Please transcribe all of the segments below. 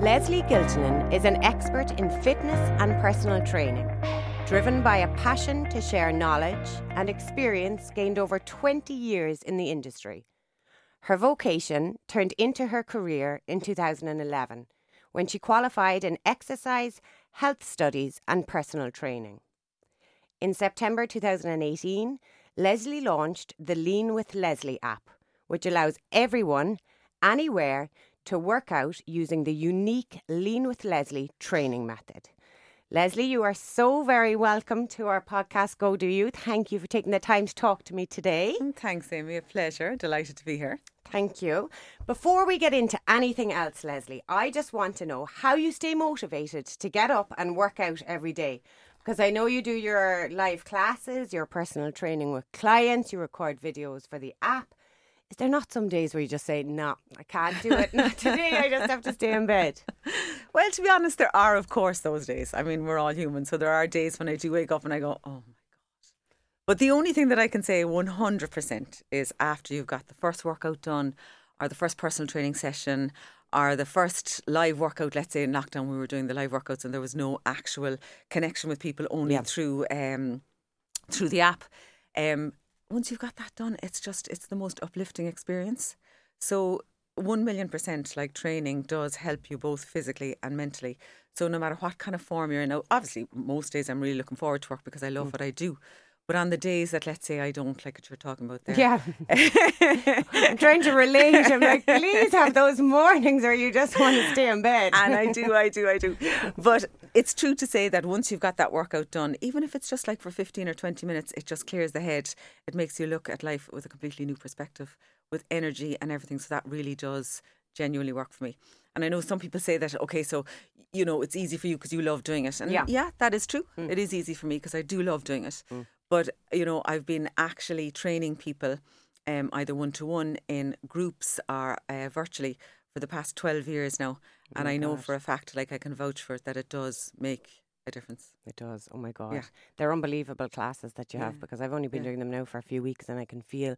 Lesley Giltinan is an expert in fitness and personal training, driven by a passion to share knowledge and experience gained over 20 years in the industry. Her vocation turned into her career in 2011 when she qualified in exercise, health studies, and personal training. In September 2018, Lesley launched the Lean with Lesley app, which allows everyone, anywhere, to work out using the unique Lean with Lesley training method. Lesley, you are so very welcome to our podcast, Go Do You. Thank you for taking the time to talk to me today. Mm, thanks, Amy. A pleasure. Delighted to be here. Thank you. Before we get into anything else, Lesley, I just want to know how you stay motivated to get up and work out every day. Because I know you do your live classes, your personal training with clients, you record videos for the app. Is there not some days where you just say, no, I can't do it, not today, I just have to stay in bed? Well, to be honest, there are, of course, those days. I mean, we're all human. So there are days when I do wake up and I go, oh my God. But the only thing that I can say 100% is after you've got the first workout done or the first personal training session or the first live workout, let's say in lockdown, we were doing the live workouts and there was no actual connection with people only Yeah. through um, through the app. Um, once you've got that done, it's just it's the most uplifting experience. So one million percent, like training does help you both physically and mentally. So no matter what kind of form you're in, now obviously most days I'm really looking forward to work because I love Mm. what I do. But on the days that let's say I don't, like what you're talking about there, Yeah. I'm trying to relate. I'm like, please have those mornings where you just want to stay in bed. and I do, I do, I do. But it's true to say that once you've got that workout done, even if it's just like for 15 or 20 minutes, it just clears the head. It makes you look at life with a completely new perspective, with energy and everything. So that really does genuinely work for me. And I know some people say that, okay, so, you know, it's easy for you because you love doing it. And Yeah. yeah, that is true. Mm. It is easy for me because I do love doing it. Mm. But, you know, I've been actually training people um, either one to one in groups or uh, virtually for the past 12 years now. and I know for a fact, like I can vouch for it, that it does make a difference. It does. Oh my God. Yeah. They're unbelievable classes that you have because I've only been Yeah. doing them now for a few weeks and I can feel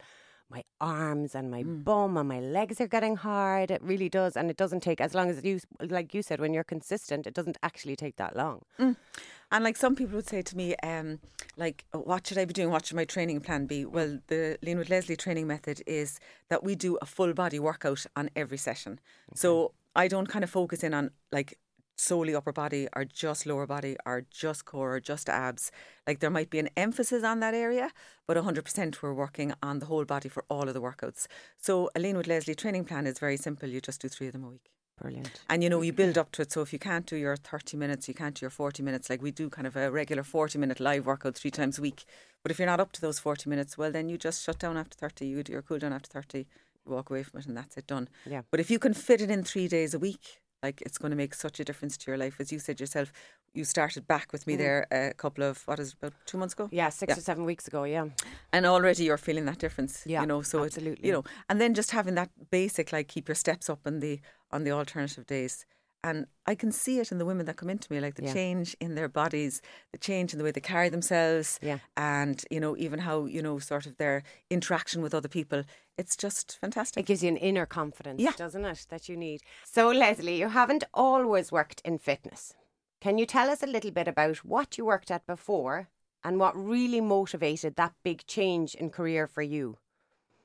my arms and my Mm. bum and my legs are getting hard. It really does. And it doesn't take, as long as you, like you said, when you're consistent, it doesn't actually take that long. And like some people would say to me, um, like, "Oh, what should I be doing? What should my training plan be? Well, the Lean with Lesley training method is that we do a full body workout on every session. So I don't kind of focus in on like solely upper body or just lower body or just core or just abs. Like there might be an emphasis on that area, but 100% we're working on the whole body for all of the workouts. So a Lean with Lesley training plan is very simple. You just do three of them a week. Brilliant. And you know, you build up to it. So if you can't do your 30 minutes, you can't do your 40 minutes. Like we do kind of a regular 40 minute live workout three times a week. But if you're not up to those 40 minutes, well, then you just shut down after 30. You do your cool down after 30, you walk away from it, and that's it done. Yeah. But if you can fit it in three days a week, like it's going to make such a difference to your life. As you said yourself, you started back with me mm. there a couple of, what is it, about two months ago? Yeah, six Yeah. or seven weeks ago. Yeah. and already you're feeling that difference Yeah, you know so it's absolutely. you know and then just having that basic like keep your steps up on the on the alternative days and I can see it in the women that come into me, like the Yeah. change in their bodies, the change in the way they carry themselves, Yeah. and you know even how you know sort of their interaction with other people. It's just fantastic. It gives you an inner confidence, Yeah. doesn't it, that you need. So, Lesley, you haven't always worked in fitness. Can you tell us a little bit about what you worked at before and what really motivated that big change in career for you?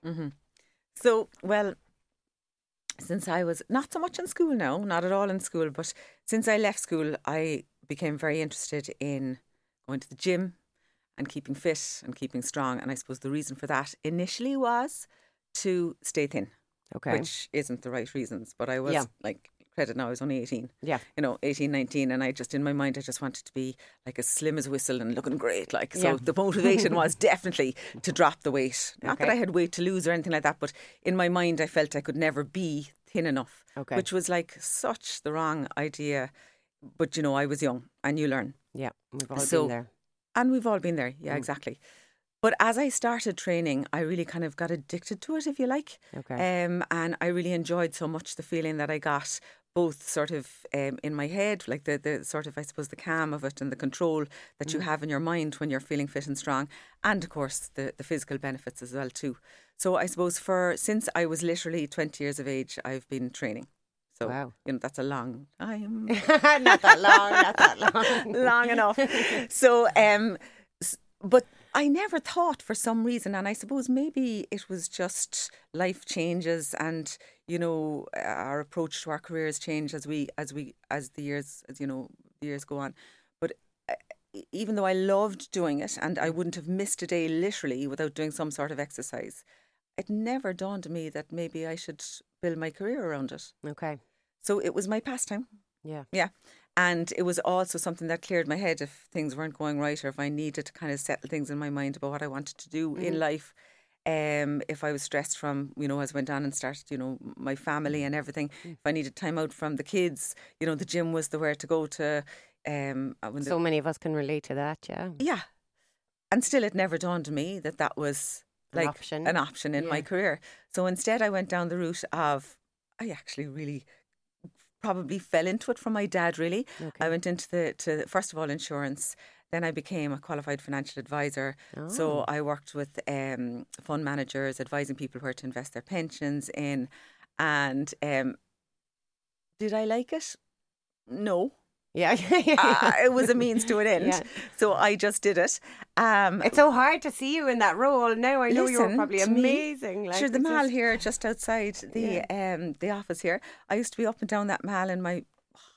Mm-hmm. So, well, since I was not so much in school now, not at all in school, but since I left school, I became very interested in going to the gym and keeping fit and keeping strong. And I suppose the reason for that initially was to stay thin, Okay. which isn't the right reasons. But I was Yeah. like, credit now, I was only 18. Yeah. You know, 18, 19. And I just, in my mind, I just wanted to be like as slim as a whistle and looking great. Like, so Yeah. the motivation was definitely to drop the weight. Not that I had weight to lose or anything like that, but in my mind, I felt I could never be thin enough. Okay. Which was like such the wrong idea. But, you know, I was young and you learn. Yeah, we've all So- been there. And we've all been there. Yeah, Mm. exactly. But as I started training, I really kind of got addicted to it, if you like. Okay. Um, and I really enjoyed so much the feeling that I got both sort of um, in my head, like the, the sort of, I suppose, the calm of it and the control that Mm. you have in your mind when you're feeling fit and strong. And of course, the, the physical benefits as well, too. So I suppose for, since I was literally 20 years of age, I've been training. So Wow. you know that's a long time. not that long, not that long. long enough. So, um, but I never thought for some reason, and I suppose maybe it was just life changes, and you know, our approach to our careers change as we as we as the years as you know the years go on. But uh, even though I loved doing it, and I wouldn't have missed a day literally without doing some sort of exercise, it never dawned on me that maybe I should build my career around it. Okay. So it was my pastime. Yeah. Yeah. And it was also something that cleared my head if things weren't going right or if I needed to kind of settle things in my mind about what I wanted to do in life. Um, if I was stressed from, you know, as I went on and started, you know, my family and everything, if I needed time out from the kids, you know, the gym was the where to go to. Um, uh, when the, So many of us can relate to that, yeah. yeah. And still, it never dawned on me that that was An like option. an option in my career. So instead, I went down the route of, I actually really probably fell into it from my dad, really. I went into the, to first of all, insurance. Then I became a qualified financial advisor. So I worked with um, fund managers, advising people where to invest their pensions in. And um, did I like it? No. Yeah. yeah. uh, it was a means to an end. Yeah. So I just did it. Um, It's so hard to see you in that role. Now I know you're probably me. amazing. Like, sure, the mall just- here, just outside the um the office here. I used to be up and down that mall in my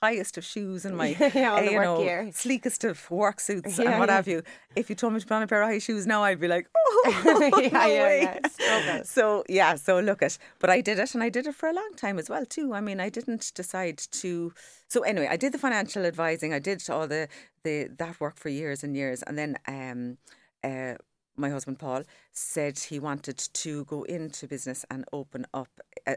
highest of shoes and my Yeah, uh, you know gear. sleekest of work suits Yeah, and what yeah. have you. If you told me to put on a pair of high shoes now, I'd be like, oh, Yeah, no yeah, way. yeah. So yeah, so look at, but I did it, and I did it for a long time as well too. I mean, I didn't decide to. So anyway, I did the financial advising. I did all the the that work for years and years, and then um, uh, my husband Paul said he wanted to go into business and open up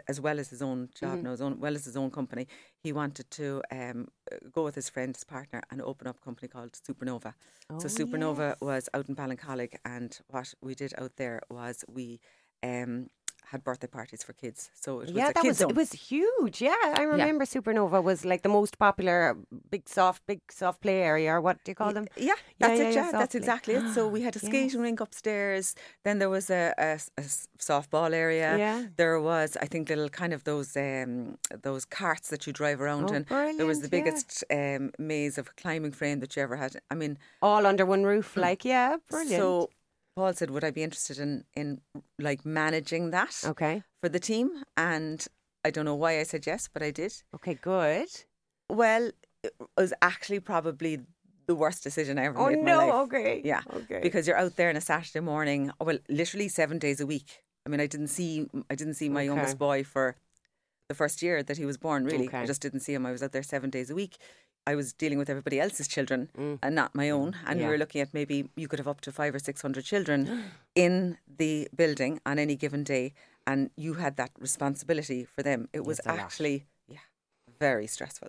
as well as his own job, no, as own, well as his own company. He wanted to um, go with his friend, his partner, and open up a company called Supernova. so Supernova was out in Ballincollig, and what we did out there was we um, had birthday parties for kids. So it was Yeah, a that was zone. it was huge. Yeah, I remember Supernova was like the most popular big soft big soft play area or what do you call them? Yeah, that's yeah, it. yeah, Yeah, that's play. exactly it. So we had a skating rink upstairs. Then there was a a softball area. Yeah. There was, I think, little kind of those um, those carts that you drive around Oh, in. There was the brilliant, yeah. biggest um, maze of climbing frame that you ever had. I mean, All under one roof. Like, yeah, brilliant. so Paul said, "Would I be interested in in like managing that okay, for the team?" And I don't know why I said yes, but I did. okay, good. Well, it was actually probably the worst decision I ever Oh made my no, life. okay, Yeah, okay. because you're out there on a Saturday morning. Well, literally seven days a week. I mean, I didn't see I didn't see my Okay. youngest boy for the first year that he was born. Really, I just didn't see him. I was out there seven days a week. I was dealing with everybody else's children and not my own. And Mm. Yeah. we were looking at maybe you could have up to five or six hundred children in the building on any given day, and you had that responsibility for them. It was actually yeah, very stressful.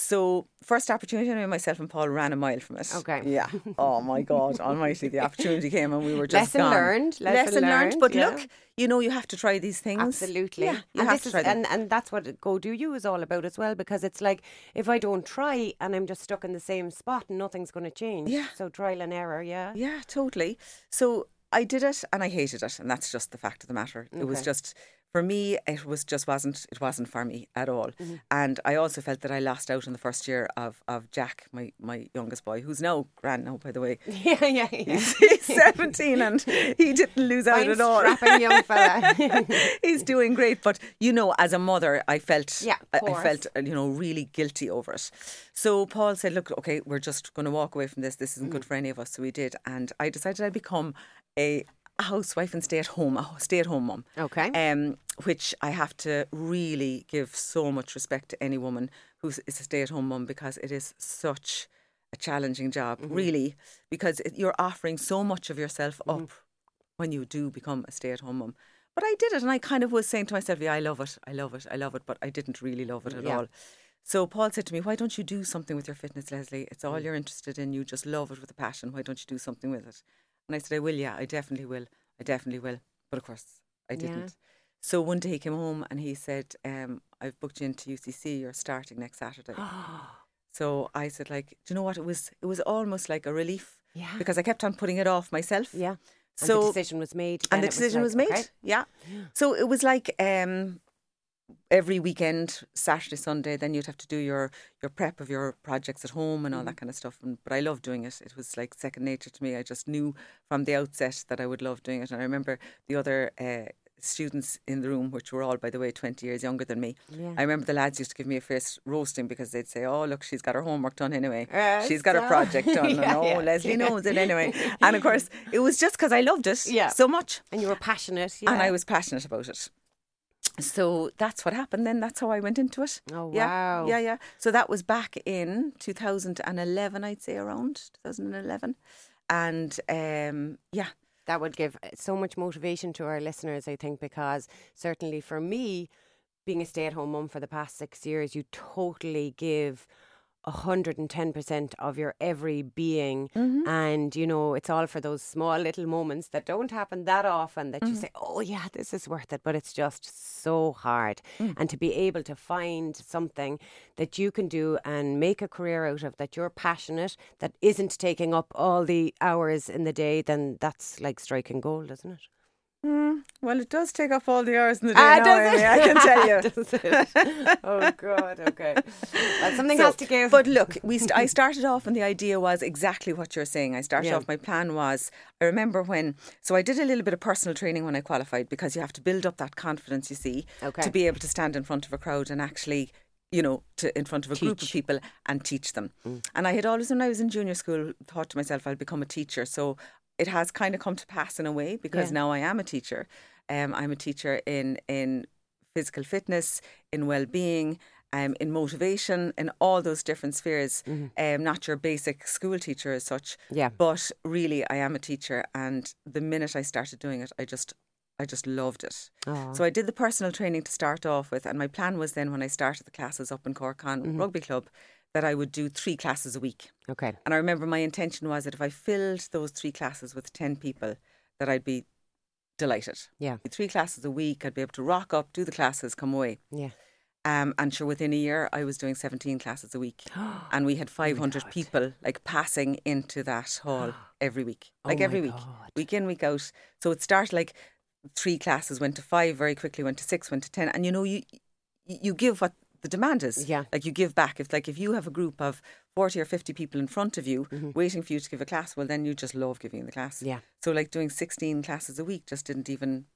So first opportunity, I myself and Paul ran a mile from it. Okay. Yeah. Oh my God Almighty! The opportunity came and we were just Lesson gone. learned, lesson learned, But yeah. look, you know, you have to try these things. Absolutely. Yeah, you and have this to is, try them. and, and that's what Go Do You is all about as well, because it's like if I don't try and I'm just stuck in the same spot, and nothing's going to change. Yeah. So trial and error, yeah. Yeah, totally. So I did it and I hated it, and that's just the fact of the matter. It was just for me, it was just wasn't it wasn't for me at all. Mm-hmm. And I also felt that I lost out in the first year of of Jack, my my youngest boy, who's now grand now, by the way. Yeah, yeah, yeah. He's 17 and he didn't lose out Fine at all. strapping young fella. He's doing great, but you know, as a mother, I felt, Yeah, I, I felt, you know, really guilty over it. So Paul said, "Look, okay, we're just going to walk away from this. This isn't Mm. good for any of us." So we did, and I decided I'd become a housewife and stay at home, a stay at home mum. Okay. Um, which I have to really give so much respect to any woman who is a stay at home mum because it is such a challenging job, Mm-hmm. really, because it, you're offering so much of yourself up when you do become a stay at home mum. But I did it and I kind of was saying to myself, yeah, I love it, I love it, I love it, but I didn't really love it at Yeah. all. So Paul said to me, why don't you do something with your fitness, Lesley? It's Mm. all you're interested in. You just love it with a passion. Why don't you do something with it? And I said, I will, yeah, I definitely will. I definitely will. But of course, I didn't. So one day he came home and he said, um, I've booked you into UCC. You're starting next Saturday. so I said, like, do you know what? It was it was almost like a relief. Yeah. Because I kept on putting it off myself. yeah. So and the decision was made. and the it was decision like, was made. okay. Yeah. So it was like um, every weekend, Saturday, Sunday, then you'd have to do your your prep of your projects at home and all that kind of stuff. And but I loved doing it. It was like second nature to me. I just knew from the outset that I would love doing it. And I remember the other. Uh, students in the room, which were all, by the way, 20 years younger than me. Yeah. I remember the lads used to give me a face roasting because they'd say, Oh, look, she's got her homework done anyway. Uh, she's got her project done. Yeah, and oh, yeah, Lesley knows it anyway. And of course, it was just because I loved it so much And you were passionate. Yeah. and I was passionate about it. So that's what happened then. That's how I went into it. Oh, yeah, wow. Yeah, yeah. So that was back in 2011, I'd say around 2011. And um, yeah, that would give so much motivation to our listeners, I think, because certainly for me, being a stay at home mum for the past six years, you totally give 110% of your every being. Mm-hmm. And, you know, it's all for those small little moments that don't happen that often that you mm-hmm. say, oh, yeah, this is worth it. But it's just so hard. Mm. And to be able to find something that you can do and make a career out of that you're passionate, that isn't taking up all the hours in the day, then that's like striking gold, isn't it? Well, it does take off all the hours in the day. Ah, now, Amy, it? I can tell you. Oh God. Okay. Well, something So, has to give. But look, we st- I started off, and the idea was exactly what you're saying. I started Yeah. off. My plan was. I remember when. So I did a little bit of personal training when I qualified because you have to build up that confidence. You see, Okay. to be able to stand in front of a crowd and actually. You know, to in front of a group of people and teach them. Mm. And I had always, when I was in junior school, thought to myself, I'll become a teacher. So it has kind of come to pass in a way because Yeah. now I am a teacher. Um, I'm a teacher in in physical fitness, in well being, um, in motivation, in all those different spheres. Um, not your basic school teacher as such. Yeah. But really, I am a teacher, and the minute I started doing it, I just. I just loved it. Oh. So I did the personal training to start off with, and my plan was then when I started the classes up in Cork Con Rugby Club that I would do three classes a week. okay. And I remember my intention was that if I filled those three classes with 10 people, that I'd be delighted. Yeah. Three classes a week, I'd be able to rock up, do the classes, come away. Yeah. Um, and sure, within a year, I was doing 17 classes a week. and we Oh had 500 people like passing into that hall every week. Like Oh every week, God. week in, week out. So it started like three classes, went to five very quickly, went to six, went to 10. And you know, you, you give what the demand is. Yeah. Like you give back. If like if you have a group of 40 or 50 people in front of you waiting for you to give a class, well, then you just love giving the class. Mm-hmm. Yeah. So like doing 16 classes a week just didn't even,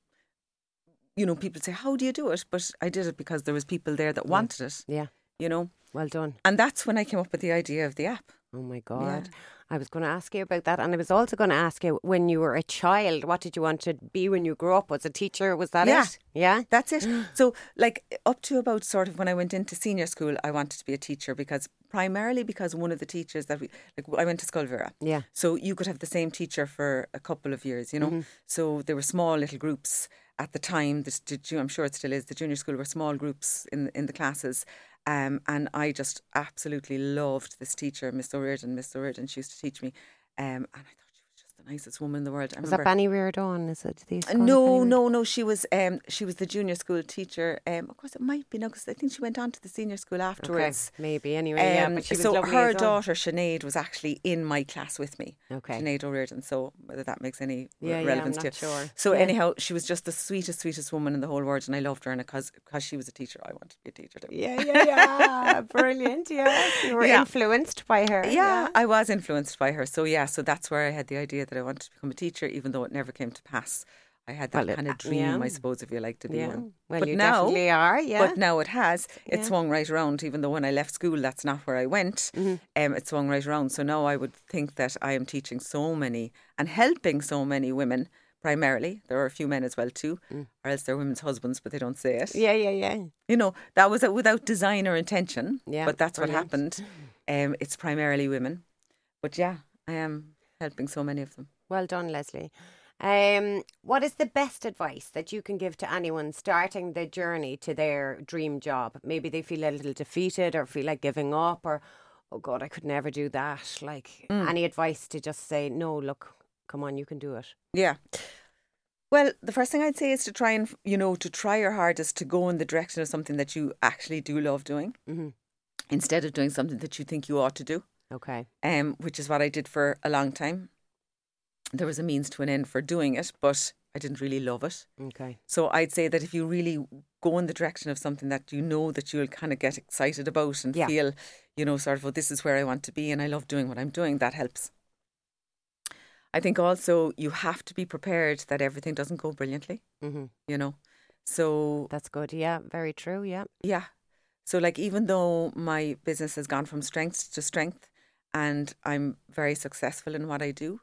you know, people say, how do you do it? But I did it because there was people there that wanted it, Yeah. you know. Well done. And that's when I came up with the idea of the app. Oh my God. I was going to ask you about that. And I was also going to ask you when you were a child, what did you want to be when you grew up? Was a teacher? Was that Yeah. it? Yeah. That's it. So, like, up to about sort of when I went into senior school, I wanted to be a teacher because primarily because one of the teachers that we, like, I went to Scoil Mhuire. Yeah. So you could have the same teacher for a couple of years, you know. Mm-hmm. So there were small little groups at the time. The I'm sure it still is. The junior school were small groups in in the classes, um, and I just absolutely loved this teacher, Miss O'Riordan. Miss O'Riordan, she used to teach me, um, and I thought she was just the nicest woman in the world. I Was that remember- Benny Reardon? Is it? These No, no, no. She was um, she was the junior school teacher. Um, of course, it might be now because I think she went on to the senior school Okay. afterwards. Maybe. Anyway, yeah. Um, But she was so her daughter Sinead was actually in my class with me. Okay. Sinead O'Riordan. So whether that makes any Yeah, yeah, relevance not to you. sure. So Yeah. anyhow, she was just the sweetest, sweetest woman in the whole world, and I loved her. And because because she was a teacher, I wanted to be a teacher too. Yeah, yeah, yeah. Brilliant. Yeah. You were Yeah. influenced by her. Yeah, I was influenced by her. So yeah, so that's where I had the idea that I wanted to become a teacher, even though it never came to pass. I had that Well, kind of dream, yeah. I suppose, if you like to be Yeah. one. Well, but you now, definitely are. Yeah. But now it has. It Yeah. swung right around, even though when I left school, that's not where I went. Mm-hmm. Um, it swung right around. So now I would think that I am teaching so many and helping so many women primarily. There are a few men as well too, or else they're women's husbands, but they don't say it. Mm. yeah, yeah, yeah. You know, that was without design or intention. Yeah, But that's brilliant. what happened. Um, it's primarily women. But yeah, I am helping so many of them. Well done, Lesley. Um, what is the best advice that you can give to anyone starting the journey to their dream job? Maybe they feel a little defeated or feel like giving up or, oh God, I could never do that. Like Mm. any advice to just say, no, look, come on, you can do it. Yeah. Well, the first thing I'd say is to try and, you know, to try your hardest to go in the direction of something that you actually do love doing hmm instead of doing something that you think you ought to do, Okay. um, which is what I did for a long time. There was a means to an end for doing it, but I didn't really love it. Okay. So I'd say that if you really go in the direction of something that you know that you'll kind of get excited about and Yeah. feel, you know, sort of, well, this is where I want to be and I love doing what I'm doing, that helps. I think also you have to be prepared that everything doesn't go brilliantly, hmm you know. So That's good. Yeah. Very true. Yeah. yeah. So like even though my business has gone from strength to strength and I'm very successful in what I do,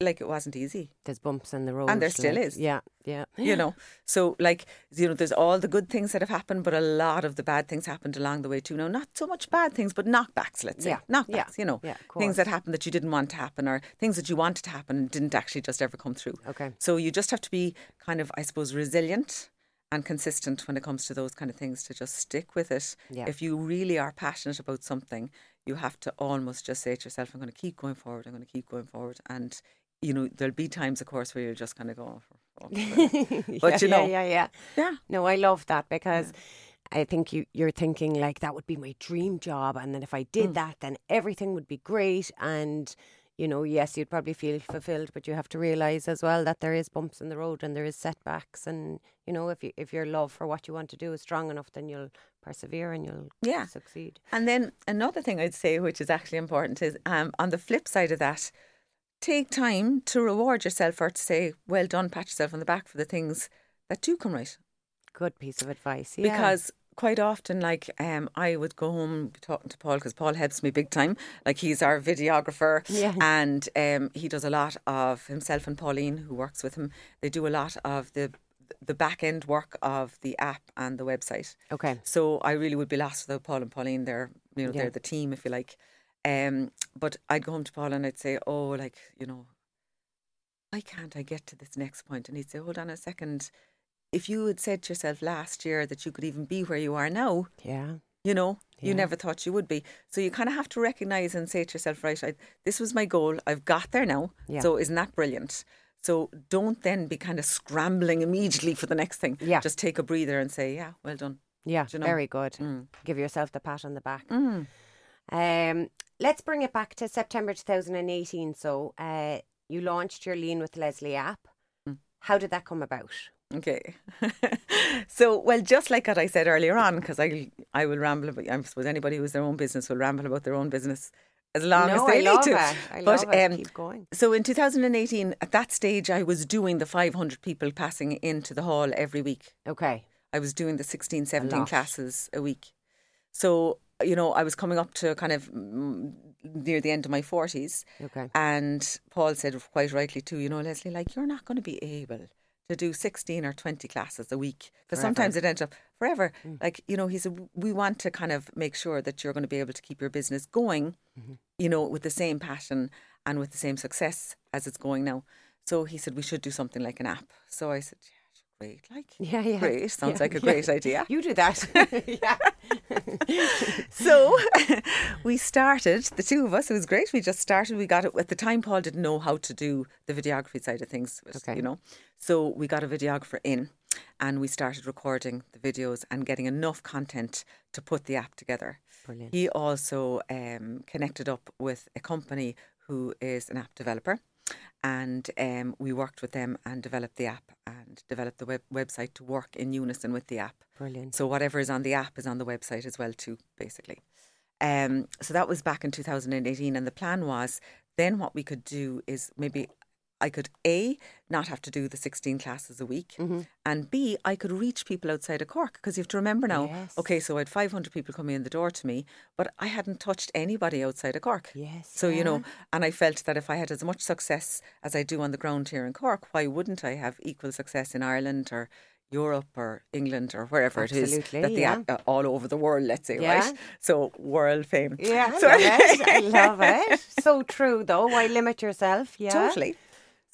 like it wasn't easy. There's bumps in the road. And there still like- is. Yeah. Yeah. you know so like you know there's all the good things that have happened but a lot of the bad things happened along the way too now not so much bad things but knockbacks let's say Yeah, knockbacks yeah, you know yeah, things that happened that you didn't want to happen or things that you wanted to happen and didn't actually just ever come through Okay. so you just have to be kind of i suppose resilient and consistent when it comes to those kind of things to just stick with it Yeah. if you really are passionate about something you have to almost just say to yourself i'm going to keep going forward i'm going to keep going forward and you know there'll be times of course where you'll just kind of go oh, fuck's sake." But, you yeah, know- yeah, yeah. yeah No, I love that because I think you you're thinking like that would be my dream job, and then if I Mm. did that, then everything would be great, and you know, yes, you'd probably feel fulfilled, but you have to realize as well that there is bumps in the road and there is setbacks, and you know, if you if your love for what you want to do is strong enough, then you'll persevere and you'll Yeah. succeed. And then another thing I'd say, which is actually important, is um, on the flip side of that, take time to reward yourself or to say, well done, pat yourself on the back for the things that do come right. Good piece of advice. Yeah. Because quite often, like, um, I would go home talking to Paul because Paul helps me big time. Like, he's our videographer. Yeah. And um, he does a lot of himself and Pauline, who works with him, they do a lot of the the back end work of the app and the website. okay, So I really would be lost without Paul and Pauline. They're you know Yeah. they're the team if you like. Um, but I'd go home to Paul and I'd say, oh, like you know, why can't I get to this next point? And he'd say, hold on a second. If you had said to yourself last year that you could even be where you are now, yeah, you know, you never thought you would be. So you kind of have to recognize and say to yourself, right, I, this was my goal. I've got there now. Yeah. So isn't that brilliant? So don't then be kind of scrambling immediately for the next thing. Yeah. Just take a breather and say, yeah, well done. yeah. Do you know? Very good. Mm. Give yourself the pat on the back. Mm. Um, let's bring it back to September 2018. So, uh, you launched your Lean with Lesley app. Mm. How did that come about? Okay. so, well, just like what I said earlier on, because I I will ramble about, I suppose anybody who has their own business will ramble about their own business as long no, as they I need to. it. I but love it. um, Keep going. so in 2018, at that stage, I was doing the 500 people passing into the hall every week. Okay. I was doing the 16, 17 lot. classes a week. So, you know, I was coming up to kind of near the end of my 40s. Okay. And Paul said quite rightly too, you know, Lesley, like you're not going to be able to do 16 or 20 classes a week because sometimes it ends up forever. Mm. Like, you know, he said, we want to kind of make sure that you're going to be able to keep your business going, mm-hmm. you know, with the same passion and with the same success as it's going now. So he said, we should do something like an app. So I said, yeah, great. Like, Yeah, yeah. great. Sounds Yeah, like a yeah. great idea. You do that. yeah. So we started, the two of us, it was great. We just started. We got it at the time, Paul didn't know how to do the videography side of things, but, Okay. you know. So we got a videographer in and we started recording the videos and getting enough content to put the app together. Brilliant. He also um, connected up with a company who is an app developer. And um, we worked with them and developed the app and developed the web- website to work in unison with the app. Brilliant. So whatever is on the app is on the website as well too, basically. Um, so that was back in 2018, and the plan was then what we could do is maybe I could a not have to do the 16 classes a week, Mm-hmm. and b I could reach people outside of Cork because you have to remember now. Yes. Okay, so I had 500 people coming in the door to me, but I hadn't touched anybody outside of Cork. Yes, So you know, and I felt that if I had as much success as I do on the ground here in Cork, why wouldn't I have equal success in Ireland or Europe or England or wherever it is Absolutely, that the yeah. all over the world, let's say, Yeah. right? So world fame. Yeah, I So- love it. I love it. So true, though. Why limit yourself? Yeah. Totally.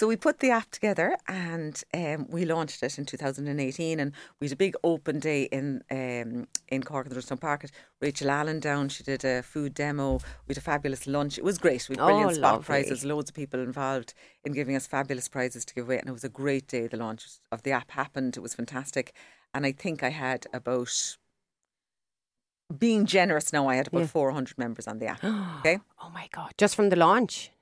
So we put the app together and um, we launched it in 2018 and we had a big open day in um, in Cork in the Ruston Park. Rachel Allen down, she did a food demo. We had a fabulous lunch. It was great. We had Oh, brilliant spot lovely. prizes, loads of people involved in giving us fabulous prizes to give away. And it was a great day. The launch of the app happened. It was fantastic. And I think I had about, being generous now, I had about Yeah. 400 members on the app. Okay. Oh my God. Just from the launch.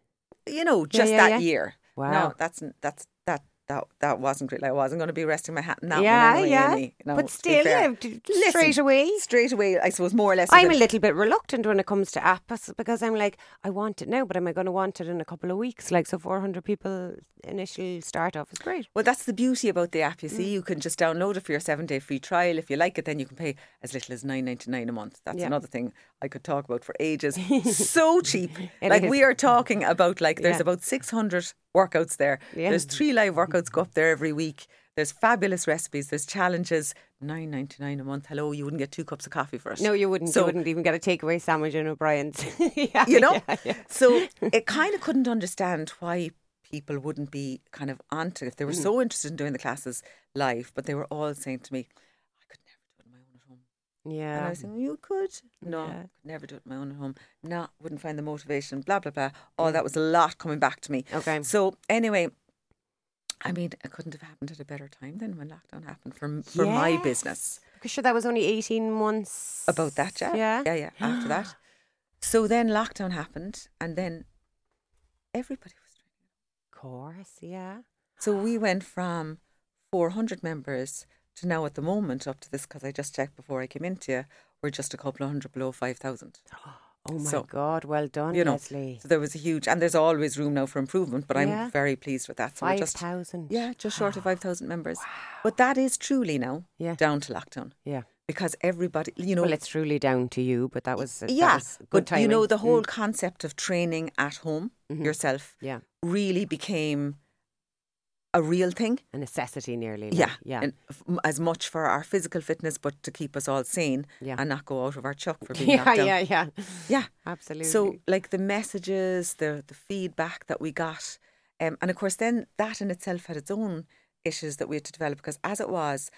you know, just yeah, that yeah. year. Wow. No, that's that's that that that wasn't great. Like, I wasn't going to be resting my hat in that yeah, one anyway, yeah. You know, but still, yeah, Listen, straight away. Straight away, I suppose more or less. I'm of a little bit reluctant when it comes to apps because I'm like, I want it now, but am I going to want it in a couple of weeks? Like, so 400 people initial start off is great. Well, that's the beauty about the app. You Mm. see, you can just download it for your seven day free trial. If you like it, then you can pay as little as nine ninety nine a month. That's Yeah. another thing I could talk about for ages. so cheap. Like is. we are talking about like there's Yeah. about six hundred workouts there. Yeah. There's three live workouts go up there every week. There's fabulous recipes. There's challenges. Nine ninety nine a month. Hello, you wouldn't get two cups of coffee for it. No, you wouldn't. So- you wouldn't even get a takeaway sandwich in O'Brien's. yeah, you know yeah, yeah. so it kind of couldn't understand why people wouldn't be kind of onto it if they were Mm. so interested in doing the classes live but they were all saying to me i could never do it on my own at home and i Yeah. was saying you could no Yeah. could never do it on my own home no wouldn't find the motivation blah blah blah oh, all that was a lot coming back to me Okay. so anyway I mean, it couldn't have happened at a better time than when lockdown happened for for my business. Because sure, that was only 18 months. About that, yeah, Yeah. yeah, yeah. After that, so then lockdown happened, and then everybody was Of course, yeah. So we went from 400 members to now at the moment up to this because I just checked before I came into you, we're just a couple of hundred below 5,000. Oh my So, God, well done, You know, Lesley. so there was a huge, and there's always room now for improvement, but Yeah. I'm very pleased with that. So we're just, 5,000. yeah, just short of 5,000 members. Wow. But that is truly now Yeah. down to lockdown Yeah. because everybody, you know, Well, it's truly down to you, but that was, that yeah, was good but you know. Mm. the whole concept of training at home yourself Yeah. really became a real thing. A necessity nearly. like, Yeah, Yeah. and as much for our physical fitness, but to keep us all sane Yeah. and not go out of our chuck for being yeah, knocked down. yeah, yeah. yeah. Absolutely. So, like the messages, the the feedback that we got, um, and of course, then that in itself had its own issues that we had to develop because as it was,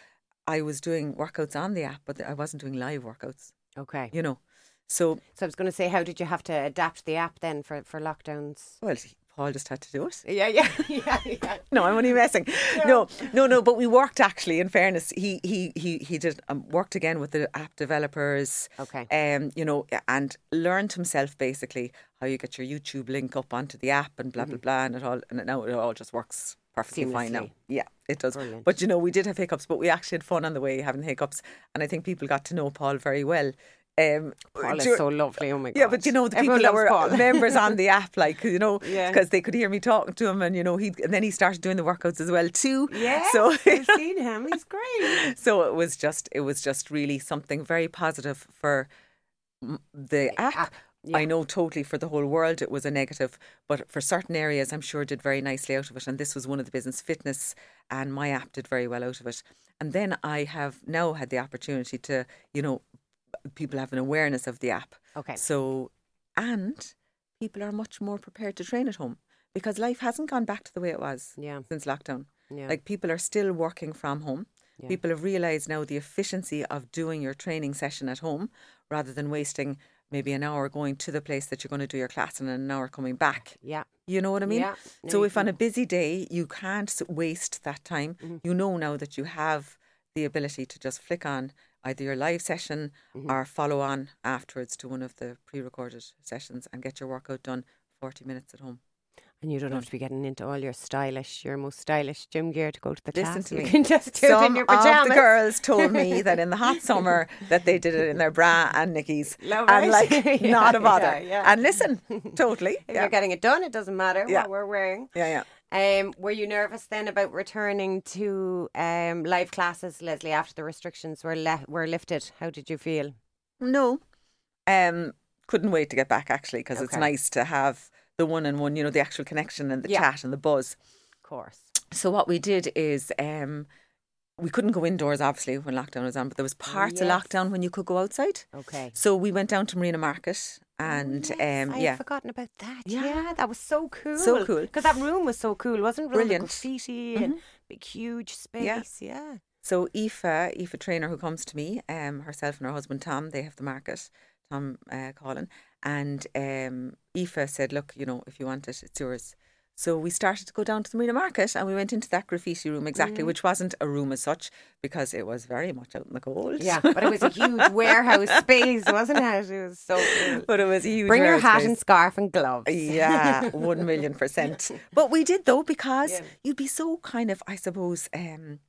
I was doing workouts on the app, but I wasn't doing live workouts. okay. You know, so So I was going to say, how did you have to adapt the app then for, for lockdowns? well, Paul just had to do it. Yeah, yeah, yeah, yeah. No, I'm only messing. No, no, no. But we worked actually. In fairness, he he he he did um, worked again with the app developers. Okay. Um, you know, and learned himself basically how you get your YouTube link up onto the app and blah blah blah, and it all and now it all just works perfectly fine now. Yeah, it does. Brilliant. But you know, we did have hiccups, but we actually had fun on the way having hiccups, and I think people got to know Paul very well. Um, Paul is dur- so lovely. Oh my god. yeah, but you know the Everyone people that were members on the app, like you know, Yeah. because they could hear me talking to him, and you know, he and then he started doing the workouts as well too. Yeah, so I've seen him. He's great. so it was just it was just really something very positive for the app. app, yeah. I know totally for the whole world it was a negative, but for certain areas I'm sure did very nicely out of it. And this was one of the business fitness, and my app did very well out of it. And then I have now had the opportunity to, you know, people have an awareness of the app. Okay. So, and people are much more prepared to train at home because life hasn't gone back to the way it was Yeah. since lockdown. Yeah. Like people are still working from home. Yeah. People have realised now the efficiency of doing your training session at home rather than wasting maybe an hour going to the place that you're going to do your class and an hour coming back. Yeah. You know what I mean? Yeah. No, so if on a busy day you can't waste that time, Mm-hmm. you know now that you have the ability to just flick on either your live session Mm-hmm. or follow on afterwards to one of the pre-recorded sessions and get your workout done 40 minutes at home. And you don't have to be getting into all your stylish, your most stylish gym gear to go to the Listen class. to you can just do it in Some your of pajamas. the girls told me that in the hot summer that they did it in their bra and Nickies. Love and it. like Yeah, not a bother. yeah, yeah. And listen, totally. If you're getting it done, it doesn't matter what we're wearing. yeah, yeah. Um, were you nervous then about returning to um, live classes, Lesley, after the restrictions were le- were lifted? How did you feel? No. Um couldn't wait to get back actually because it's nice to have the one on one, you know, the actual connection and the Yeah. chat and the buzz. Of course. So what we did is um we couldn't go indoors obviously when lockdown was on, but there was parts yes. of lockdown when you could go outside. Okay. So we went down to Marina Market and Oh, Yes, um I yeah. forgotten about that. Yeah. Yeah, that was so cool. So cool. Because that room was so cool, wasn't it? With all the Brilliant. graffiti and big, huge space. Yeah. So Aoife, Aoife trainer who comes to me, um, herself and her husband Tom, they have the market, Tom uh, Collin, and um, Aoife said, "Look, you know, if you want it, it's yours." So we started to go down to the Marina Market and we went into that graffiti room exactly, Mm. which wasn't a room as such because it was very much out in the cold. Yeah, but it was a huge warehouse space, wasn't it? It was so cool. but it was a huge. Bring your hat space. and scarf and gloves. Yeah, one million percent. But we did though because Yeah. you'd be so kind of, I suppose, um,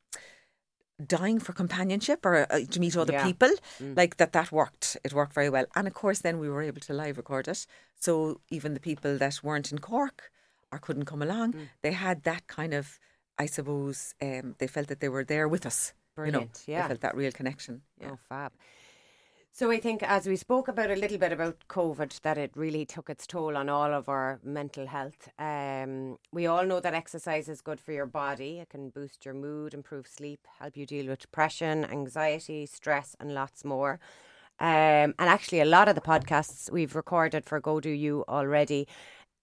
dying for companionship or uh, to meet other Yeah. Mm. people. Like that, that worked. It worked very well. And of course, then we were able to live record it. So even the people that weren't in Cork or couldn't come along, Mm. they had that kind of, I suppose, um, they felt that they were there with us. you know, Brilliant, yeah. They felt that real connection. Yeah. Oh, fab. So I think as we spoke about a little bit about COVID, that it really took its toll on all of our mental health. Um, we all know that exercise is good for your body. It can boost your mood, improve sleep, help you deal with depression, anxiety, stress, and lots more. Um, and actually, a lot of the podcasts we've recorded for Go Do You already,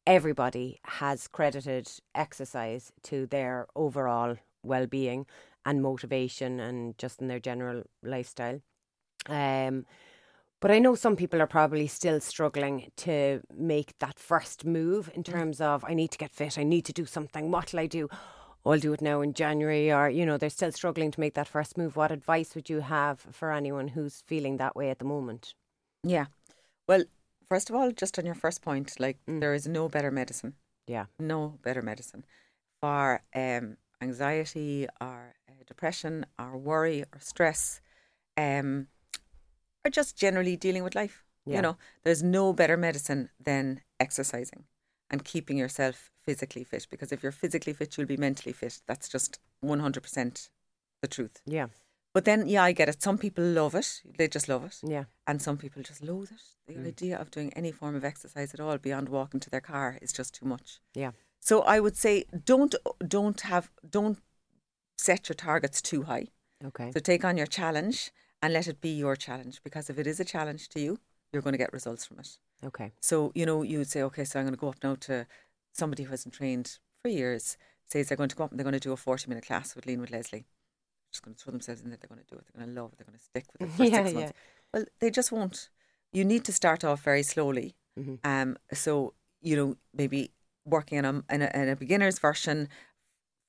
everybody has credited exercise to their overall well-being and motivation, and just in their general lifestyle. Um, but I know some people are probably still struggling to make that first move in terms of I need to get fit, I need to do something. What'll I do? I'll do it now in January, or you know, they're still struggling to make that first move. What advice would you have for anyone who's feeling that way at the moment? Yeah. Well, first of all, just on your first point, like Mm. there is no better medicine. Yeah, no better medicine for um, anxiety or uh, depression or worry or stress um, or just generally dealing with life. Yeah. You know, there's no better medicine than exercising and keeping yourself physically fit because if you're physically fit, you'll be mentally fit. That's just 100% the truth. yeah, But then, yeah, I get it. Some people love it, they just love it yeah, and some people just loathe it. The Mm. idea of doing any form of exercise at all beyond walking to their car is just too much. yeah, So I would say don't don't have don't set your targets too high. okay, So take on your challenge and let it be your challenge because if it is a challenge to you, you're going to get results from it. okay, So you know you would say, okay, so I'm going to go up now to somebody who hasn't trained for years. Says they're going to go up and they're going to do a 40 minute class with Lean with Lesley. Just going to throw themselves in there. They're going to do it. They're going to love it. They're going to stick with it for Yeah, six months. Well, they just won't. You need to start off very slowly. Mhm. Um, so you know maybe working on a, in a in a beginner's version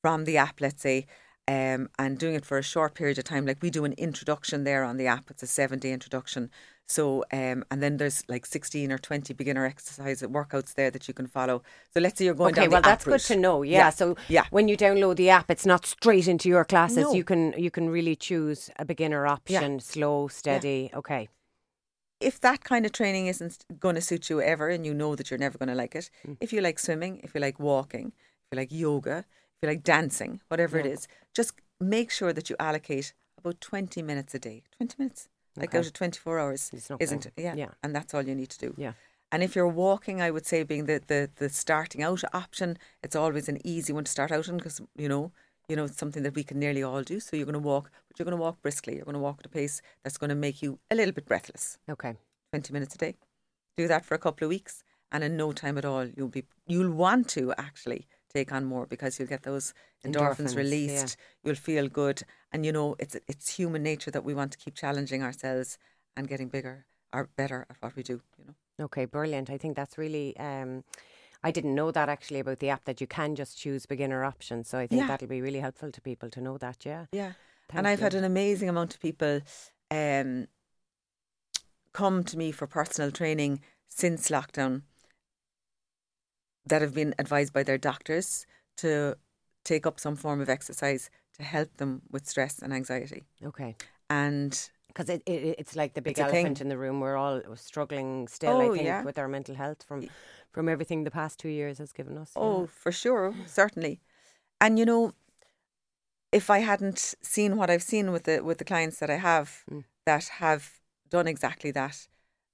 from the app, let's say, um, and doing it for a short period of time. Like we do an introduction there on the app. It's a seven day introduction. So um, and then there's like sixteen or twenty beginner exercise workouts there that you can follow. So let's say you're going okay. down the Well, that's good to know. Yeah. Yeah, So yeah. when you download the app, it's not straight into your classes. No. You can you can really choose a beginner option, slow, steady. Okay. if that kind of training isn't going to suit you ever and you know that you're never going to like it, Mm. if you like swimming, if you like walking, if you like yoga, if you like dancing, whatever it Yeah. is, just make sure that you allocate about 20 minutes a day. 20 minutes, like Okay. out of 24 hours, It's not isn't it? Yeah. Yeah. And that's all you need to do. Yeah. And if you're walking, I would say being the, the, the starting out option, it's always an easy one to start out in because, you know, you know, it's something that we can nearly all do. So you're going to walk, but you're going to walk briskly. You're going to walk at a pace that's going to make you a little bit breathless. Okay. 20 minutes a day. Do that for a couple of weeks and in no time at all you'll be you'll want to actually take on more because you'll get those endorphins, Endorphins, released. You'll feel good and you know it's it's human nature that we want to keep challenging ourselves and getting bigger or better at what we do, you know. Okay, brilliant. I think that's really. Um, I didn't know that actually about the app that you can just choose beginner options. So I think Yeah. that'll be really helpful to people to know that. Yeah. Yeah. Thank and I've you. had an amazing amount of people um, come to me for personal training since lockdown that have been advised by their doctors to take up some form of exercise to help them with stress and anxiety. Okay. And Because it, it, it's like the big It's a thing. elephant in the room. We're all struggling still, Oh, I think, yeah. with our mental health from from everything the past two years has given us. yeah. Oh, for sure, certainly. And you know, if I hadn't seen what I've seen with the with the clients that I have Mm. that have done exactly that,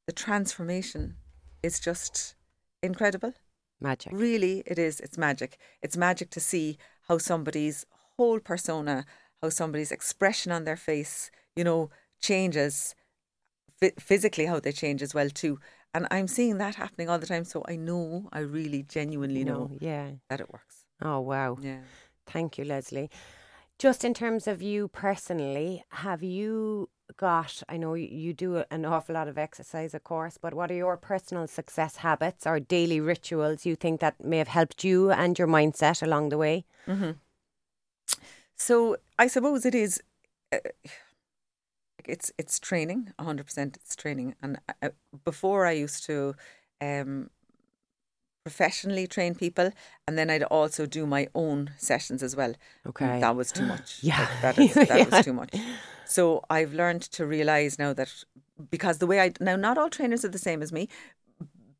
the transformation is just incredible. Magic. Really, it is. It's magic. It's magic to see how somebody's whole persona, how somebody's expression on their face, you know, changes Phy- physically, how they change as well too. And I'm seeing that happening all the time. So I know, I really genuinely know No, yeah. that it works. Oh wow. Yeah. Thank you, Lesley. Just in terms of you personally, have you got, I know you do an awful lot of exercise, of course, but what are your personal success habits or daily rituals you think that may have helped you and your mindset along the way? Mm-hmm. So I suppose it is. Uh, it's it's training, hundred percent. It's training, and I, before I used to um, professionally train people, and then I'd also do my own sessions as well. Okay, that was too much. Yeah, like, that is that yeah. was too much. So I've learned to realize now that because the way I now not all trainers are the same as me.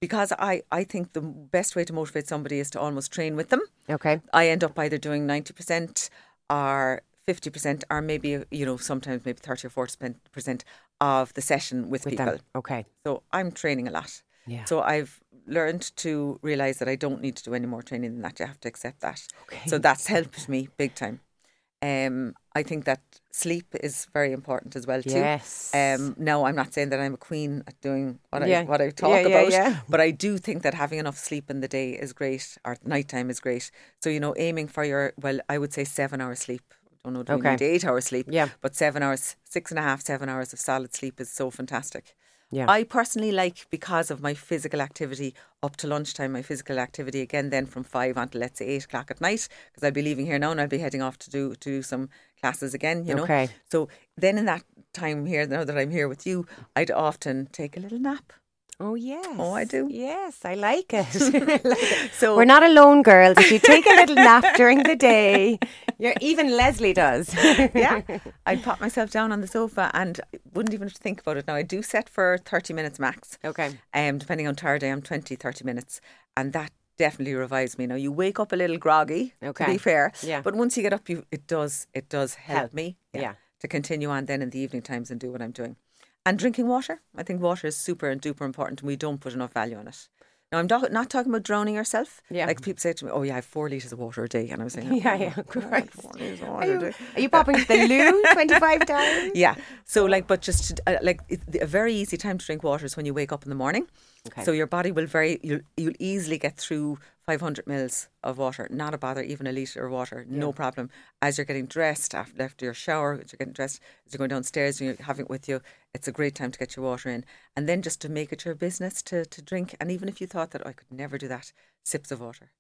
Because I, I think the best way to motivate somebody is to almost train with them. Okay. I end up either doing 90% or 50% or maybe, you know, sometimes maybe 30 or 40% of the session with, with people. Them. Okay. So I'm training a lot. Yeah. So I've learned to realize that I don't need to do any more training than that. You have to accept that. Okay. So that's helped me big time. Um, I think that sleep is very important as well too. Yes. Um, now I'm not saying that I'm a queen at doing what yeah. I what I talk yeah, about, yeah, but I do think that having enough sleep in the day is great, or nighttime is great. So you know, aiming for your well, I would say seven hours sleep. I don't know, do okay. need eight hours sleep? Yeah. But seven hours, six and a half, seven hours of solid sleep is so fantastic. Yeah. I personally like because of my physical activity up to lunchtime, my physical activity again then from five until let's say eight o'clock at night, because I'll be leaving here now and I'll be heading off to do to do some classes again, you know. Okay. So then in that time here, now that I'm here with you, I'd often take a little nap. Oh yes. Oh, I do. Yes, I like it. so we're not alone, girls. If you take a little nap during the day, you're, even Lesley does. yeah, I'd pop myself down on the sofa and wouldn't even think about it. Now I do set for thirty minutes max. Okay. Um, depending on tired I am, 20, 30 minutes, and that definitely revives me. Now you wake up a little groggy. Okay. To be fair. Yeah. But once you get up, you it does it does help, help. me. Yeah. yeah. To continue on then in the evening times and do what I'm doing. And drinking water. I think water is super and duper important and we don't put enough value on it. Now, I'm do- not talking about drowning yourself. Yeah. Like people say to me, oh, yeah, I have four litres of water a day. And I was saying, oh, yeah, yeah, great. Four litres of water are, you, a day. are you popping to the loo 25 times? Yeah. So, like, but just to, uh, like a very easy time to drink water is when you wake up in the morning. Okay. So your body will very, you'll, you'll easily get through 500 mils of water, not a bother, even a litre of water, yeah. no problem. As you're getting dressed, after, after your shower, as you're getting dressed, as you're going downstairs and you're having it with you, it's a great time to get your water in. And then just to make it your business to, to drink. And even if you thought that oh, I could never do that, sips of water.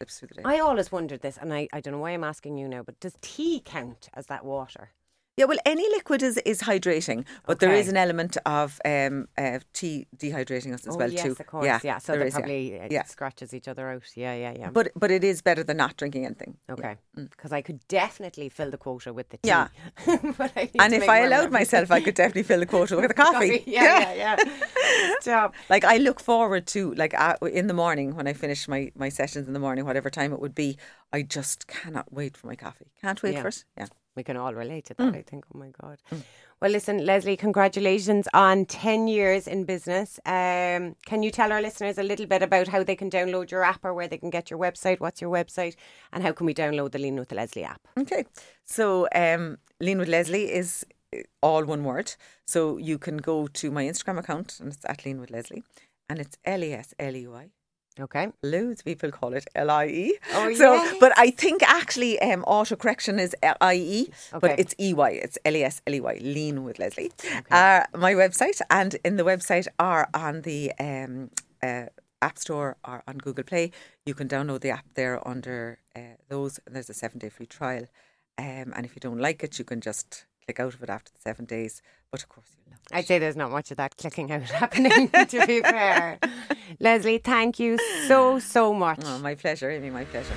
Sips through the day. I always wondered this, and I, I don't know why I'm asking you now, but does tea count as that water? Yeah, well, any liquid is, is hydrating, but okay. there is an element of um, uh, tea dehydrating us as oh, well yes, too. of course. Yeah, yeah. So there that probably yeah. Uh, yeah. scratches each other out. Yeah, yeah, yeah. But but it is better than not drinking anything. Okay, because mm. I could definitely fill the quota with the tea. Yeah, and if I allowed myself, I could definitely fill the quota with the coffee. coffee. Yeah, yeah, yeah. Stop. Like I look forward to like uh, in the morning when I finish my my sessions in the morning, whatever time it would be. I just cannot wait for my coffee. Can't wait yeah. for it. Yeah we can all relate to that, mm. I think. Oh my God. Mm. Well, listen, Lesley, congratulations on 10 years in business. Um, can you tell our listeners a little bit about how they can download your app or where they can get your website? What's your website? And how can we download the Lean with Lesley app? Okay. So, um, Lean with Lesley is uh, all one word. So, you can go to my Instagram account and it's at Lean with Lesley and it's L E S L E Y. Okay. Loads people call it L I E. Oh, so, yes. but I think actually um, autocorrection is L I E, okay. but it's E Y. It's L E S L E Y. Lean with Lesley. Okay. Uh, my website and in the website are on the um, uh, App Store or on Google Play. You can download the app there under uh, those. And there's a seven day free trial. Um, and if you don't like it, you can just click out of it after the seven days. But of course, you love it. I'd say there's not much of that clicking out happening, to be fair. Lesley, thank you so, so much. Oh, my pleasure, Amy, my pleasure.